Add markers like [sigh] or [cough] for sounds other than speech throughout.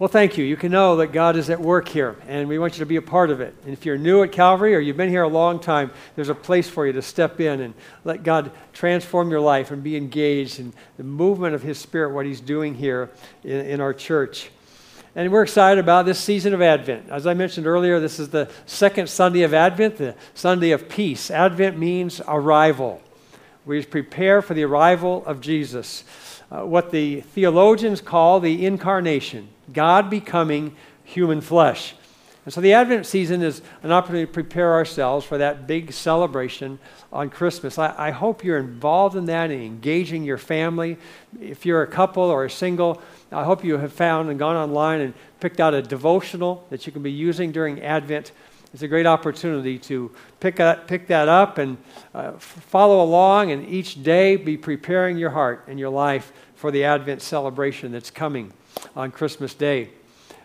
Well, thank you. You can know that God is at work here, and we want you to be a part of it. And if you're new at Calvary or you've been here a long time, there's a place for you to step in and let God transform your life and be engaged in the movement of His Spirit, what He's doing here in, in our church. And we're excited about this season of Advent. As I mentioned earlier, this is the second Sunday of Advent, the Sunday of peace. Advent means arrival. We prepare for the arrival of Jesus, uh, what the theologians call the incarnation. God becoming human flesh. And so the Advent season is an opportunity to prepare ourselves for that big celebration on Christmas. I, I, hope you're involved in that and engaging your family. If you're a couple or a single, I hope you have found and gone online and picked out a devotional that you can be using during Advent. It's a great opportunity to pick, that, pick that up and uh, follow along and each day be preparing your heart and your life for the Advent celebration that's coming on Christmas Day.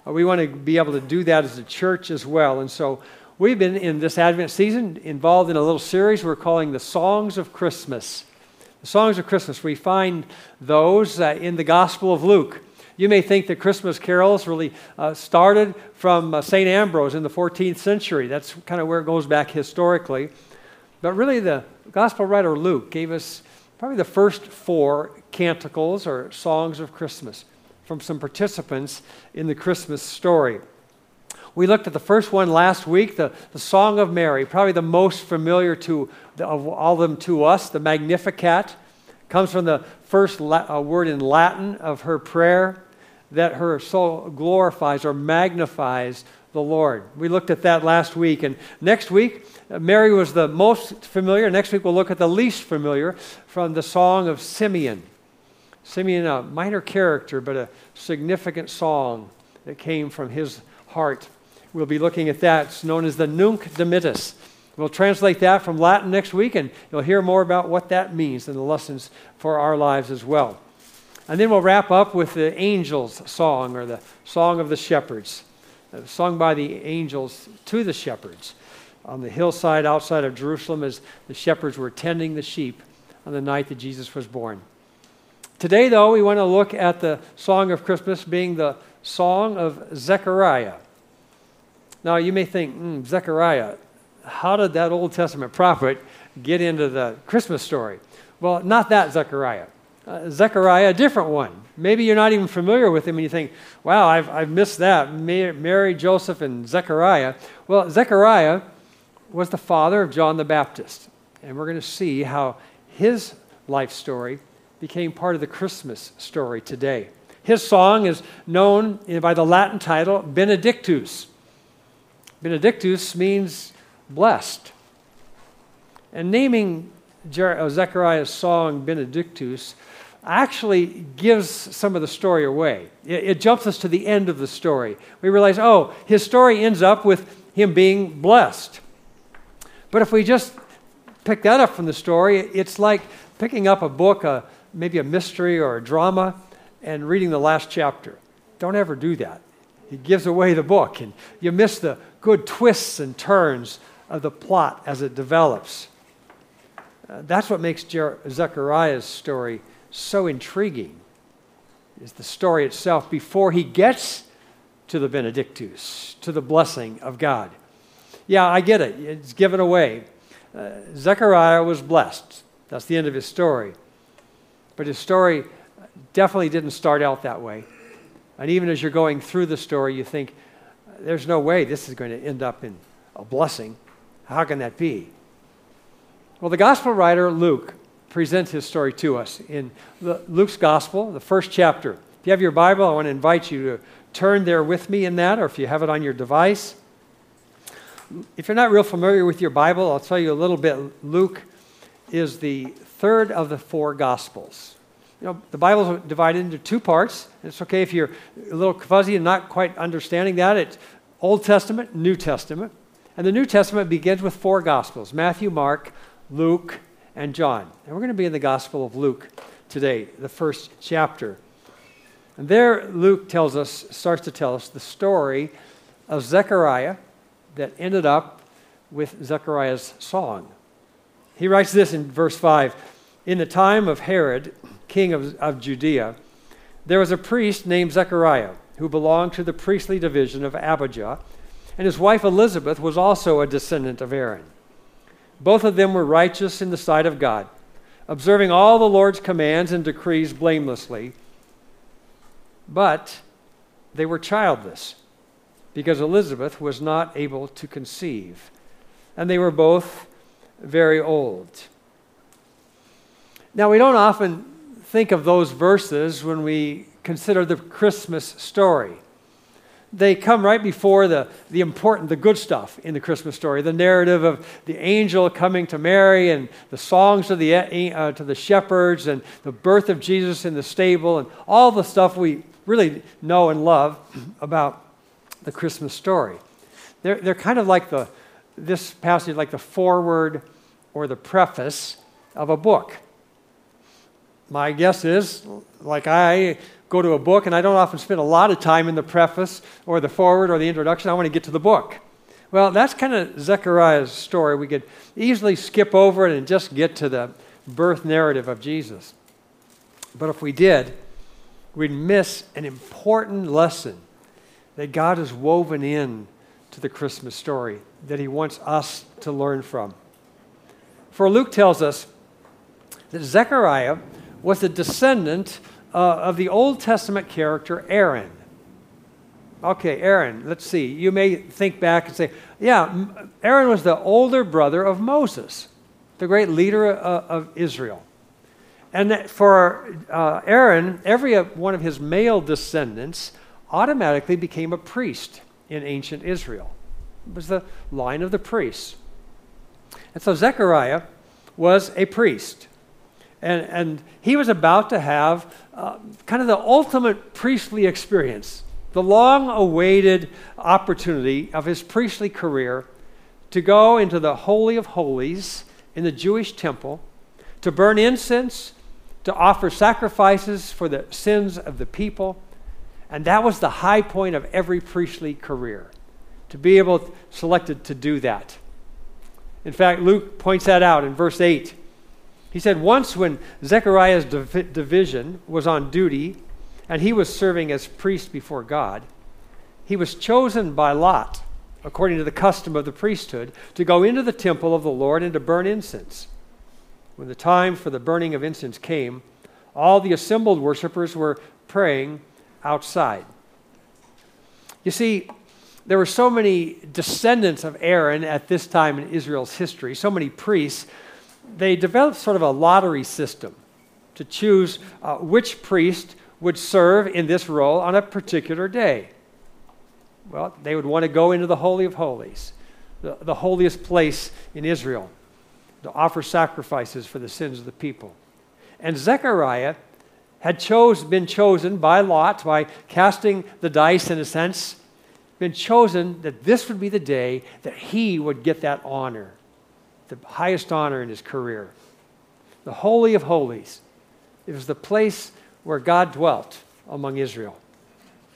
Uh, we want to be able to do that as a church as well. And so we've been in this Advent season involved in a little series we're calling the Songs of Christmas. The Songs of Christmas, we find those uh, in the Gospel of Luke. You may think that Christmas carols really uh, started from uh, St. Ambrose in the 14th century. That's kind of where it goes back historically. But really, the Gospel writer Luke gave us probably the first four canticles or songs of Christmas from some participants in the Christmas story. We looked at the first one last week, the, the Song of Mary, probably the most familiar to, of all of them to us, the Magnificat. Comes from the first la- uh, word in Latin of her prayer that her soul glorifies or magnifies the Lord. We looked at that last week. And next week, uh, Mary was the most familiar. Next week, we'll look at the least familiar from the Song of Simeon. Simeon, a minor character, but a significant song that came from his heart. We'll be looking at that. It's known as the Nunc Dimittis. We'll translate that from Latin next week, and you'll hear more about what that means and the lessons for our lives as well. And then we'll wrap up with the angels' song, or the song of the shepherds, uh, sung by the angels to the shepherds on the hillside outside of Jerusalem as the shepherds were tending the sheep on the night that Jesus was born. Today, though, we want to look at the song of Christmas being the song of Zechariah. Now, you may think, mm, Zechariah, how did that Old Testament prophet get into the Christmas story? Well, not that Zechariah. Uh, Zechariah, a different one. Maybe you're not even familiar with him and you think, wow, I've, I've missed that. Mary, Joseph, and Zechariah. Well, Zechariah was the father of John the Baptist. And we're going to see how his life story became part of the Christmas story today. His song is known by the Latin title Benedictus. Benedictus means blessed. And naming uh, Zechariah's song Benedictus actually gives some of the story away. It, it, jumps us to the end of the story. We realize, oh, his story ends up with him being blessed. But if we just pick that up from the story, it's like picking up a book, a, maybe a mystery or a drama and reading the last chapter. Don't ever do that. It gives away the book, and you miss the good twists and turns of the plot as it develops. Uh, that's what makes Jer- Zechariah's story so intriguing. Is the story itself before he gets to the Benedictus, to the blessing of God. Yeah, I get it. It's given away. Uh, Zechariah was blessed. That's the end of his story. But his story definitely didn't start out that way. And even as you're going through the story, you think, there's no way this is going to end up in a blessing. How can that be? Well, the gospel writer Luke presents his story to us in Luke's gospel, the first chapter. If you have your Bible, I want to invite you to turn there with me in that, or if you have it on your device. If you're not real familiar with your Bible, I'll tell you a little bit. Luke is the third of the four Gospels. You know, the Bible is divided into two parts. It's okay if you're a little fuzzy and not quite understanding that. It's Old Testament, New Testament. And the New Testament begins with four Gospels Matthew, Mark, Luke, and John. And we're going to be in the Gospel of Luke today, the first chapter. And there, Luke tells us, starts to tell us the story of Zechariah that ended up with Zechariah's song. He writes this in verse 5 In the time of Herod, king of, of Judea, there was a priest named Zechariah who belonged to the priestly division of Abijah, and his wife Elizabeth was also a descendant of Aaron. Both of them were righteous in the sight of God, observing all the Lord's commands and decrees blamelessly. But they were childless because Elizabeth was not able to conceive, and they were both very old. Now, we don't often think of those verses when we consider the Christmas story. They come right before the, the important, the good stuff in the Christmas story the narrative of the angel coming to Mary and the songs to the, uh, to the shepherds and the birth of Jesus in the stable and all the stuff we really know and love [clears throat] about the Christmas story. They're, they're kind of like the, this passage, like the foreword or the preface of a book. My guess is, like I go to a book, and I don't often spend a lot of time in the preface or the foreword or the introduction. I want to get to the book. Well, that's kind of Zechariah's story. We could easily skip over it and just get to the birth narrative of Jesus. But if we did, we'd miss an important lesson that God has woven in to the Christmas story that he wants us to learn from. For Luke tells us that Zechariah was a descendant uh, of the Old Testament character Aaron. Okay, Aaron, let's see. You may think back and say, yeah, Aaron was the older brother of Moses, the great leader uh, of Israel. And for uh, Aaron, every uh, one of his male descendants automatically became a priest in ancient Israel. It was the line of the priests. And so Zechariah was a priest. And, and he was about to have uh, kind of the ultimate priestly experience, the long awaited opportunity of his priestly career to go into the Holy of Holies in the Jewish temple, to burn incense, to offer sacrifices for the sins of the people. And that was the high point of every priestly career, to be able selected to do that. In fact, Luke points that out in verse 8. He said, Once when Zechariah's div- division was on duty and he was serving as priest before God, he was chosen by Lot, according to the custom of the priesthood, to go into the temple of the Lord and to burn incense. When the time for the burning of incense came, all the assembled worshippers were praying outside. You see, there were so many descendants of Aaron at this time in Israel's history, so many priests they developed sort of a lottery system to choose uh, which priest would serve in this role on a particular day. Well, they would want to go into the Holy of Holies, the, the holiest place in Israel, to offer sacrifices for the sins of the people. And Zechariah had chose, been chosen by Lot, by casting the dice in a sense, been chosen that this would be the day that he would get that honor the highest honor in his career. The Holy of Holies. It was the place where God dwelt among Israel.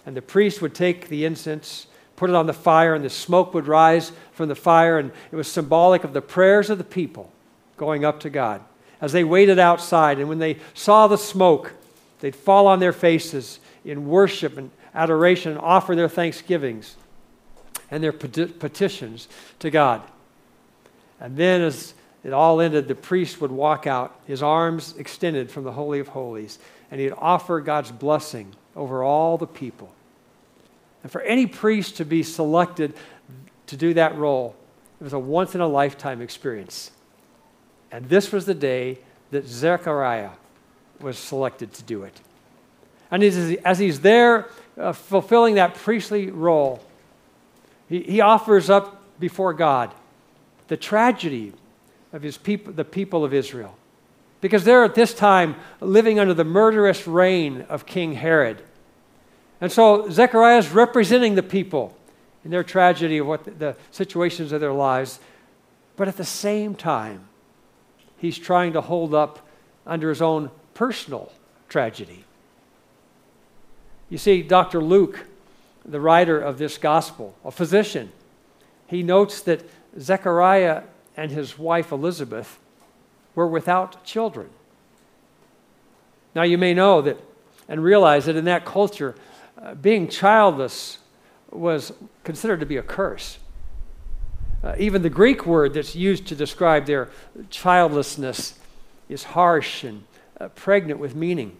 And the priest would take the incense, put it on the fire, and the smoke would rise from the fire. And it was symbolic of the prayers of the people going up to God. As they waited outside, and when they saw the smoke, they'd fall on their faces in worship and adoration and offer their thanksgivings and their petitions to God. And then, as it all ended, the priest would walk out, his arms extended from the Holy of Holies, and he'd offer God's blessing over all the people. And for any priest to be selected to do that role, it was a once in a lifetime experience. And this was the day that Zechariah was selected to do it. And as he's there uh, fulfilling that priestly role, he, he offers up before God the tragedy of his people, the people of Israel. Because they're at this time living under the murderous reign of King Herod. And so Zechariah is representing the people in their tragedy of what the, the situations of their lives. But at the same time, he's trying to hold up under his own personal tragedy. You see, Dr. Luke, the writer of this gospel, a physician, he notes that Zechariah and his wife Elizabeth were without children. Now, you may know that and realize that in that culture, uh, being childless was considered to be a curse. Uh, even the Greek word that's used to describe their childlessness is harsh and uh, pregnant with meaning.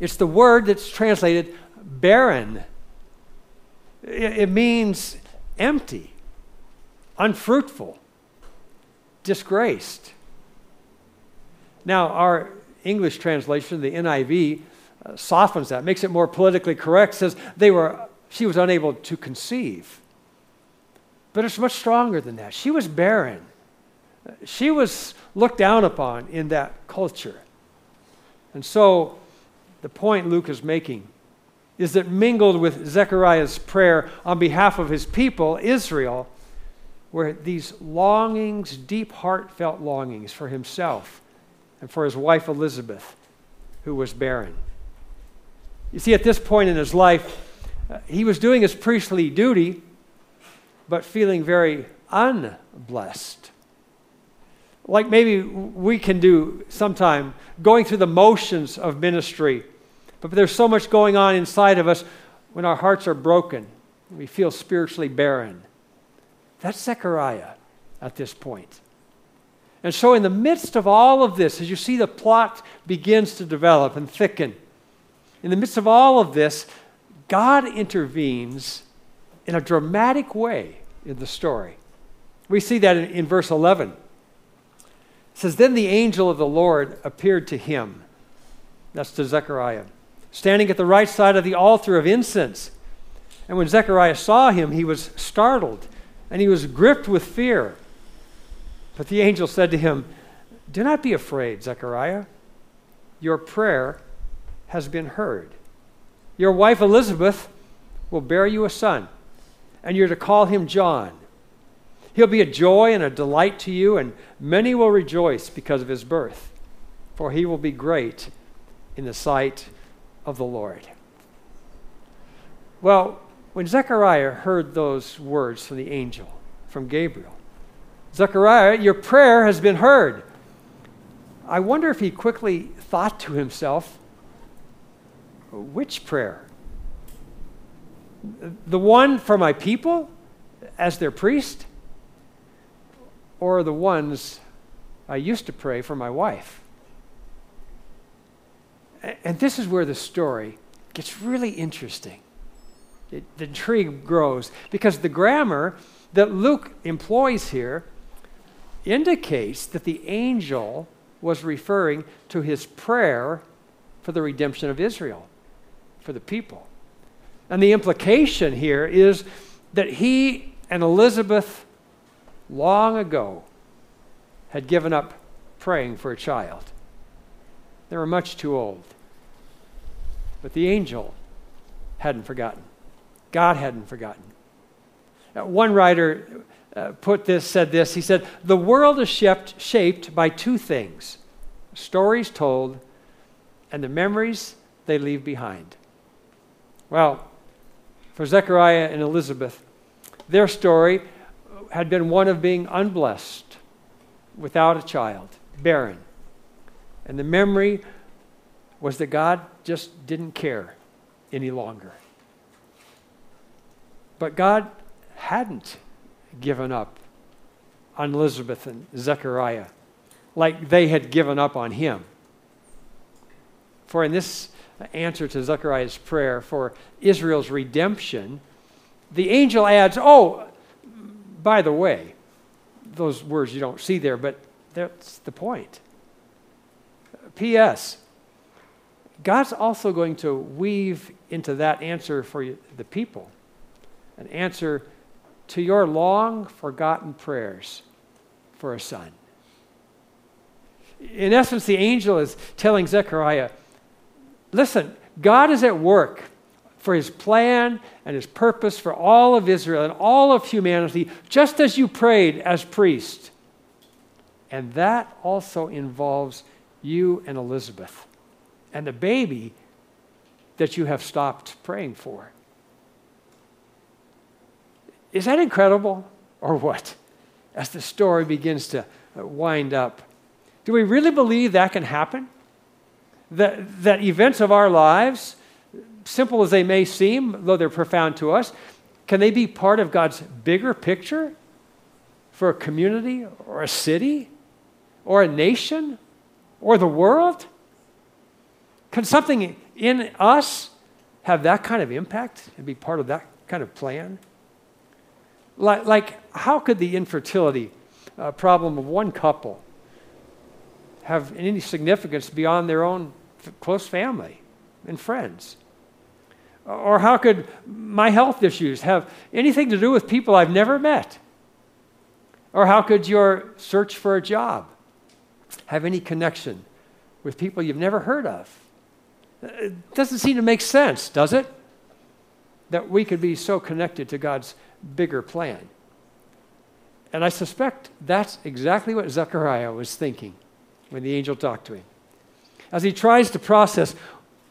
It's the word that's translated barren. It, it means empty, unfruitful, disgraced. Now, our English translation, the NIV, uh, softens that, makes it more politically correct, says they were, she was unable to conceive. But it's much stronger than that. She was barren. She was looked down upon in that culture. And so, the point Luke is making is that mingled with Zechariah's prayer on behalf of his people, Israel, were these longings, deep, heartfelt longings for himself and for his wife Elizabeth, who was barren. You see, at this point in his life, uh, he was doing his priestly duty, but feeling very unblessed. Like maybe we can do sometime, going through the motions of ministry, but there's so much going on inside of us when our hearts are broken. We feel spiritually barren. That's Zechariah at this point. And so, in the midst of all of this, as you see the plot begins to develop and thicken, in the midst of all of this, God intervenes in a dramatic way in the story. We see that in, in verse 11. It says, Then the angel of the Lord appeared to him. That's to Zechariah, standing at the right side of the altar of incense. And when Zechariah saw him, he was startled and he was gripped with fear. But the angel said to him, Do not be afraid, Zechariah. Your prayer has been heard. Your wife Elizabeth will bear you a son, and you're to call him John. He'll be a joy and a delight to you, and many will rejoice because of his birth, for he will be great in the sight of the Lord. Well, when Zechariah heard those words from the angel, from Gabriel, Zechariah, your prayer has been heard. I wonder if he quickly thought to himself, which prayer? The one for my people as their priest? Or the ones I used to pray for my wife? And this is where the story gets really interesting. It, the intrigue grows because the grammar that Luke employs here indicates that the angel was referring to his prayer for the redemption of Israel, for the people. And the implication here is that he and Elizabeth long ago had given up praying for a child. They were much too old. But the angel hadn't forgotten. God hadn't forgotten. One writer uh, put this, said this. He said, The world is shaped, shaped by two things stories told and the memories they leave behind. Well, for Zechariah and Elizabeth, their story had been one of being unblessed, without a child, barren. And the memory was that God just didn't care any longer. But God hadn't given up on Elizabeth and Zechariah like they had given up on him. For in this answer to Zechariah's prayer for Israel's redemption, the angel adds, Oh, by the way, those words you don't see there, but that's the point. P.S. God's also going to weave into that answer for the people an answer to your long forgotten prayers for a son. In essence, the angel is telling Zechariah listen, God is at work for his plan and his purpose for all of Israel and all of humanity, just as you prayed as priest. And that also involves you and Elizabeth and the baby that you have stopped praying for. Is that incredible or what? As the story begins to uh, wind up. Do we really believe that can happen? That, that events of our lives, simple as they may seem, though they're profound to us, can they be part of God's bigger picture for a community or a city or a nation or the world? Can something in us have that kind of impact and be part of that kind of plan? Like, like how could the infertility uh, problem of one couple have any significance beyond their own f- close family and friends? Or how could my health issues have anything to do with people I've never met? Or how could your search for a job have any connection with people you've never heard of? It doesn't seem to make sense, does it? That we could be so connected to God's bigger plan. And I suspect that's exactly what Zechariah was thinking when the angel talked to him. As he tries to process,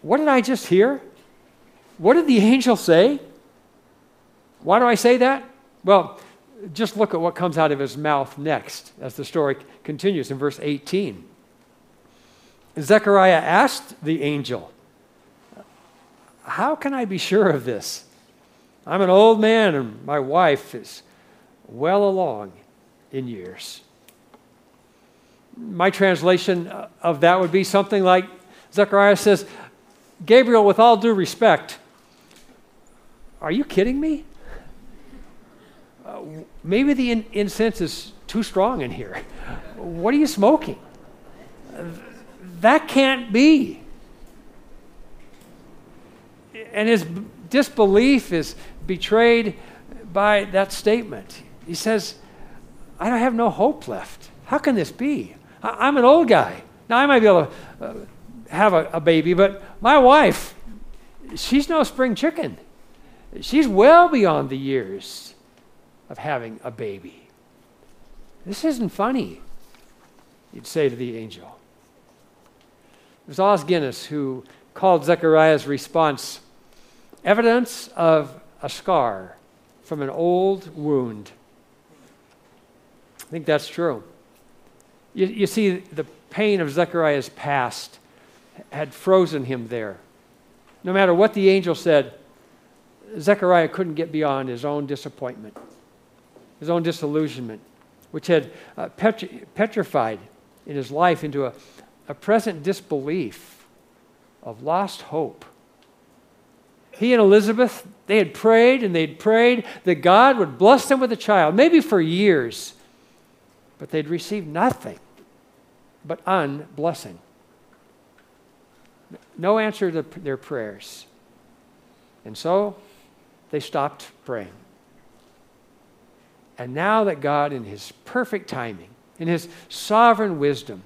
what did I just hear? What did the angel say? Why do I say that? Well, just look at what comes out of his mouth next as the story continues in verse 18. Zechariah asked the angel, How can I be sure of this? I'm an old man and my wife is well along in years. My translation of that would be something like Zechariah says, Gabriel, with all due respect, are you kidding me? Uh, maybe the in- incense is too strong in here. What are you smoking? That can't be. And his disbelief is betrayed by that statement. He says, I don't have no hope left. How can this be? I, am an old guy. Now, I might be able to uh, have a, a baby, but my wife, she's no spring chicken. She's well beyond the years of having a baby. This isn't funny, you'd say to the angel. It was Os Guinness who called Zechariah's response evidence of a scar from an old wound. I think that's true. You, you see, the pain of Zechariah's past had frozen him there. No matter what the angel said, Zechariah couldn't get beyond his own disappointment, his own disillusionment, which had uh, petri- petrified in his life into a, a present disbelief of lost hope. He and Elizabeth, they had prayed and they'd prayed that God would bless them with a child, maybe for years, but they'd received nothing but unblessing. No answer to their prayers. And so they stopped praying. And now that God, in His perfect timing, in His sovereign wisdom,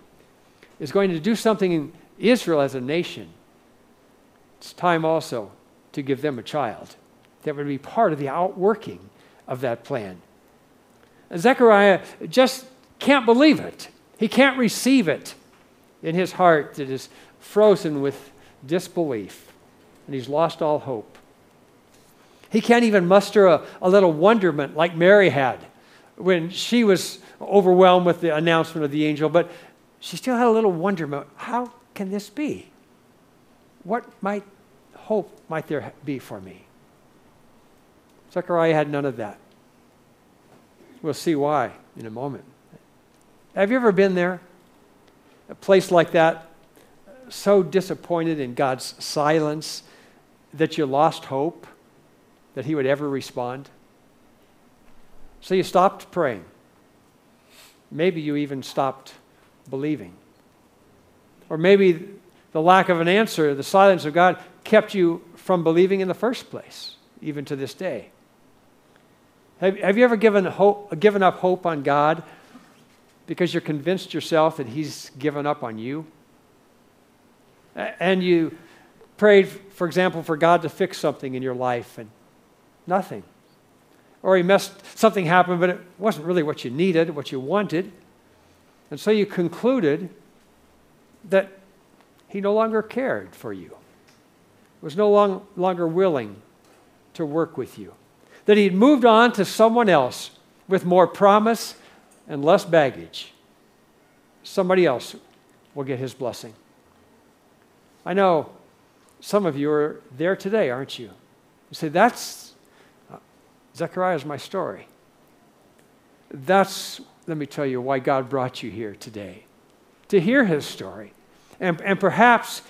is going to do something in Israel as a nation, it's time also to give them a child that would be part of the outworking of that plan. And Zechariah just can't believe it. He can't receive it in his heart that is frozen with disbelief, and he's lost all hope. He can't even muster a, a little wonderment like Mary had when she was overwhelmed with the announcement of the angel, but she still had a little wonderment. How can this be? What might hope might there be for me? Zechariah had none of that. We'll see why in a moment. Have you ever been there? A place like that, so disappointed in God's silence that you lost hope? That he would ever respond. So you stopped praying. Maybe you even stopped believing. Or maybe the lack of an answer, the silence of God, kept you from believing in the first place, even to this day. Have, have you ever given, hope, given up hope on God because you're convinced yourself that He's given up on you? And you prayed, for example, for God to fix something in your life, and Nothing. Or he messed, something happened, but it wasn't really what you needed, what you wanted. And so you concluded that he no longer cared for you, was no long, longer willing to work with you, that he'd moved on to someone else with more promise and less baggage. Somebody else will get his blessing. I know Some of you are there today, aren't you? You say, That's Zechariah is my story. That's, let me tell you, why God brought you here today to hear his story. And, and perhaps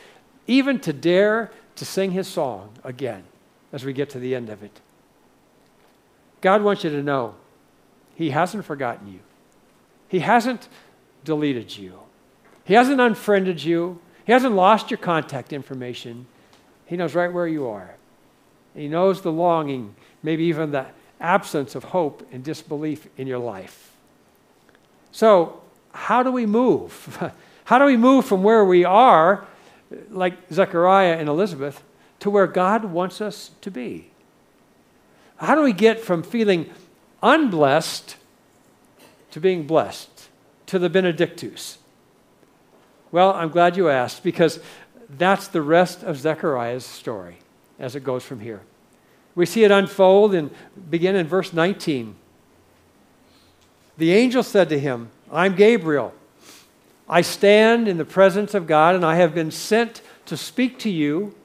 even to dare to sing his song again as we get to the end of it. God wants you to know he hasn't forgotten you, he hasn't deleted you, he hasn't unfriended you, he hasn't lost your contact information. He knows right where you are. He knows the longing, maybe even the absence of hope and disbelief in your life. So, how do we move? [laughs] how do we move from where we are, like Zechariah and Elizabeth, to where God wants us to be? How do we get from feeling unblessed to being blessed, to the Benedictus? Well, I'm glad you asked because that's the rest of Zechariah's story as it goes from here. We see it unfold and begin in verse 19. The angel said to him, I'm Gabriel. I stand in the presence of God, and I have been sent to speak to you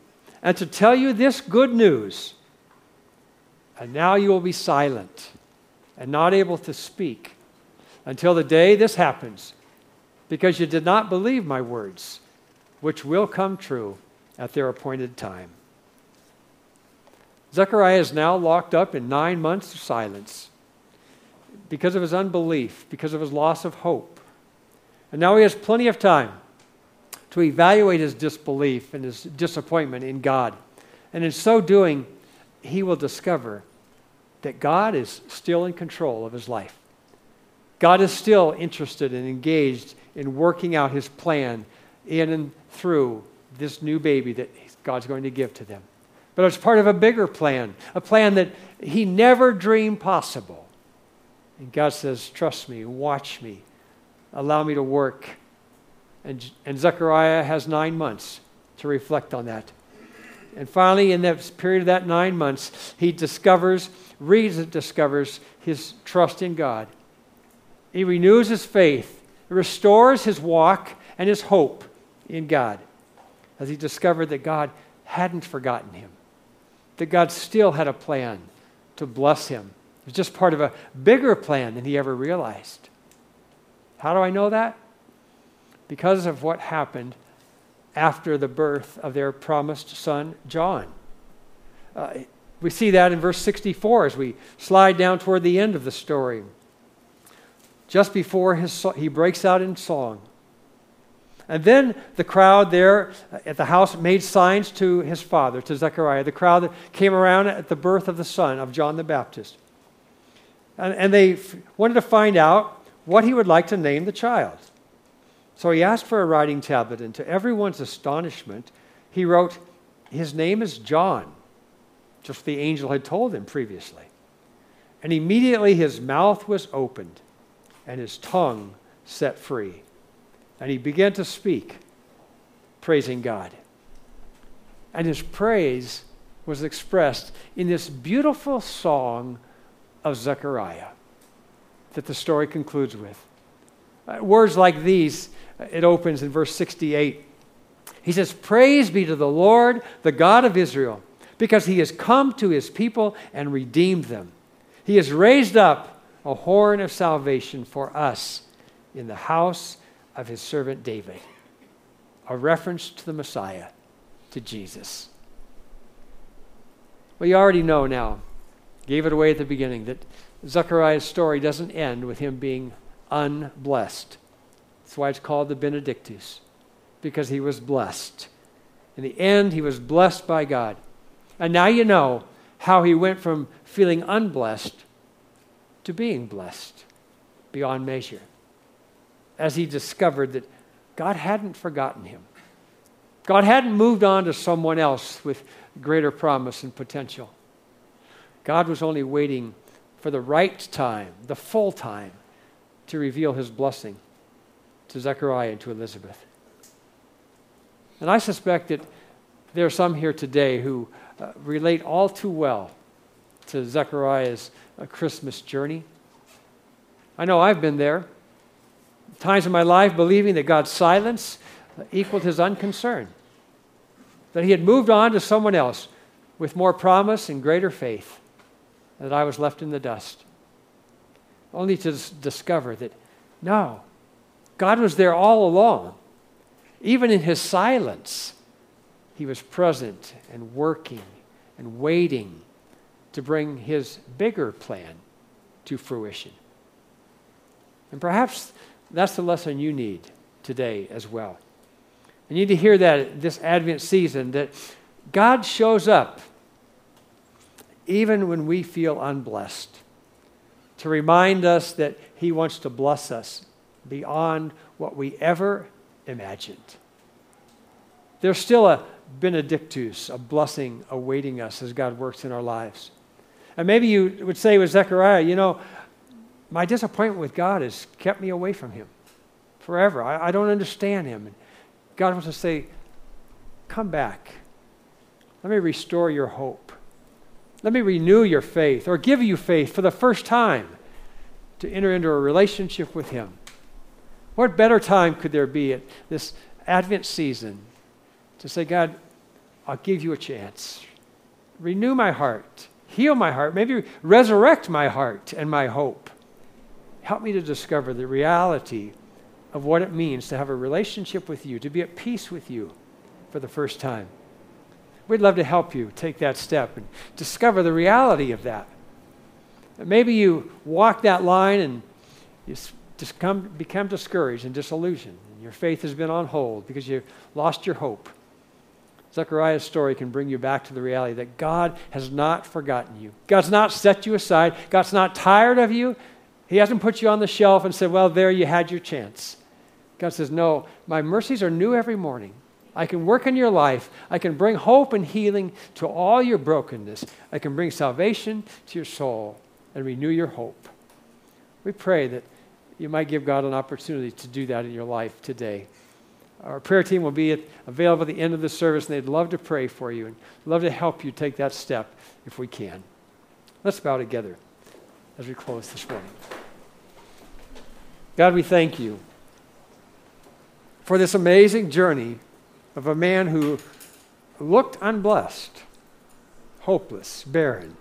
and to tell you this good news. And now you will be silent and not able to speak until the day this happens, because you did not believe my words, which will come true at their appointed time. Zechariah is now locked up in nine months of silence because of his unbelief, because of his loss of hope. And now he has plenty of time to evaluate his disbelief and his disappointment in God. And in so doing, he will discover that God is still in control of his life. God is still interested and engaged in working out his plan in and through this new baby that God's going to give to them. But it's part of a bigger plan, a plan that he never dreamed possible. And God says, Trust me, watch me, allow me to work. And, and Zechariah has nine months to reflect on that. And finally, in that period of that nine months, he discovers, reads and discovers his trust in God. He renews his faith, restores his walk and his hope in God as he discovered that God hadn't forgotten him, that God still had a plan to bless him It was just part of a bigger plan than he ever realized. How do I know that? Because of what happened after the birth of their promised son, John. Uh, we see that in verse 64 as we slide down toward the end of the story. Just before his, he breaks out in song. And then the crowd there at the house made signs to his father, to Zechariah, the crowd that came around at the birth of the son of John the Baptist and, and they f- wanted to find out what he would like to name the child. So he asked for a writing tablet, and to everyone's astonishment, he wrote, His name is John, just the angel had told him previously. And immediately his mouth was opened, and his tongue set free. And he began to speak, praising God. And his praise was expressed in this beautiful song of Zechariah that the story concludes with. Uh, words like these, uh, it opens in verse 68. He says, Praise be to the Lord, the God of Israel, because he has come to his people and redeemed them. He has raised up a horn of salvation for us in the house of his servant David. A reference to the Messiah, to Jesus. Well, you already know now Gave it away at the beginning that Zechariah's story doesn't end with him being unblessed. That's why it's called the Benedictus, because he was blessed. In the end, he was blessed by God. And now you know how he went from feeling unblessed to being blessed beyond measure as he discovered that God hadn't forgotten him. God hadn't moved on to someone else with greater promise and potential. God was only waiting for the right time, the full time, to reveal his blessing to Zechariah and to Elizabeth. And I suspect that there are some here today who uh, relate all too well to Zechariah's uh, Christmas journey. I know I've been there. Times in my life believing that God's silence equaled his unconcern. that he had moved on to someone else with more promise and greater faith, that I was left in the dust. Only to discover that no, God was there all along. Even in his silence, he was present and working and waiting to bring his bigger plan to fruition. And perhaps that's the lesson you need today as well. You need to hear that this Advent season that God shows up even when we feel unblessed to remind us that He wants to bless us beyond what we ever imagined. There's still a benedictus, a blessing awaiting us as God works in our lives. And maybe you would say with Zechariah, you know, my disappointment with God has kept me away from Him forever. I, I don't understand Him. God wants to say, come back. Let me restore your hope. Let me renew your faith or give you faith for the first time to enter into a relationship with Him. What better time could there be at this Advent season to say, God, I'll give you a chance. Renew my heart, heal my heart, maybe resurrect my heart and my hope. Help me to discover the reality of what it means to have a relationship with you, to be at peace with you for the first time. We'd love to help you take that step and discover the reality of that. Maybe you walk that line and you just come, become discouraged and disillusioned. And your faith has been on hold because you've lost your hope. Zechariah's story can bring you back to the reality that God has not forgotten you. God's not set you aside. God's not tired of you. He hasn't put you on the shelf and said, Well, there you had your chance. God says, No, my mercies are new every morning. I can work in your life. I can bring hope and healing to all your brokenness. I can bring salvation to your soul and renew your hope. We pray that you might give God an opportunity to do that in your life today. Our prayer team will be available at the end of the service, and they'd love to pray for you and love to help you take that step if we can. Let's bow together as we close this morning. God, we thank you for this amazing journey of a man who looked unblessed, hopeless, barren,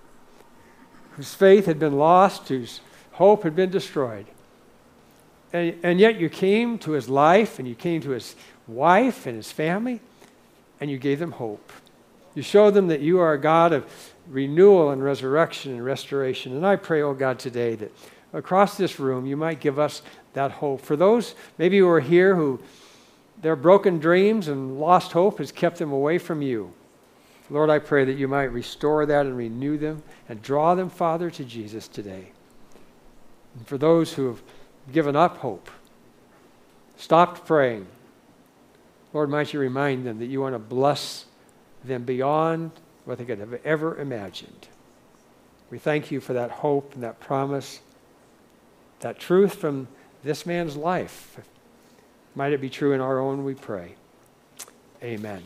whose faith had been lost, whose hope had been destroyed. And, and yet you came to his life and you came to his wife and his family and you gave them hope. You showed them that you are a God of renewal and resurrection and restoration. And I pray, oh God, today that across this room you might give us that hope. For those maybe who are here who their broken dreams and lost hope has kept them away from you. Lord, I pray that you might restore that and renew them and draw them, Father, to Jesus today. And for those who have given up hope, stopped praying, Lord, might you remind them that you want to bless them beyond what they could have ever imagined. We thank you for that hope and that promise, that truth from this man's life. Might it be true in our own, we pray. Amen.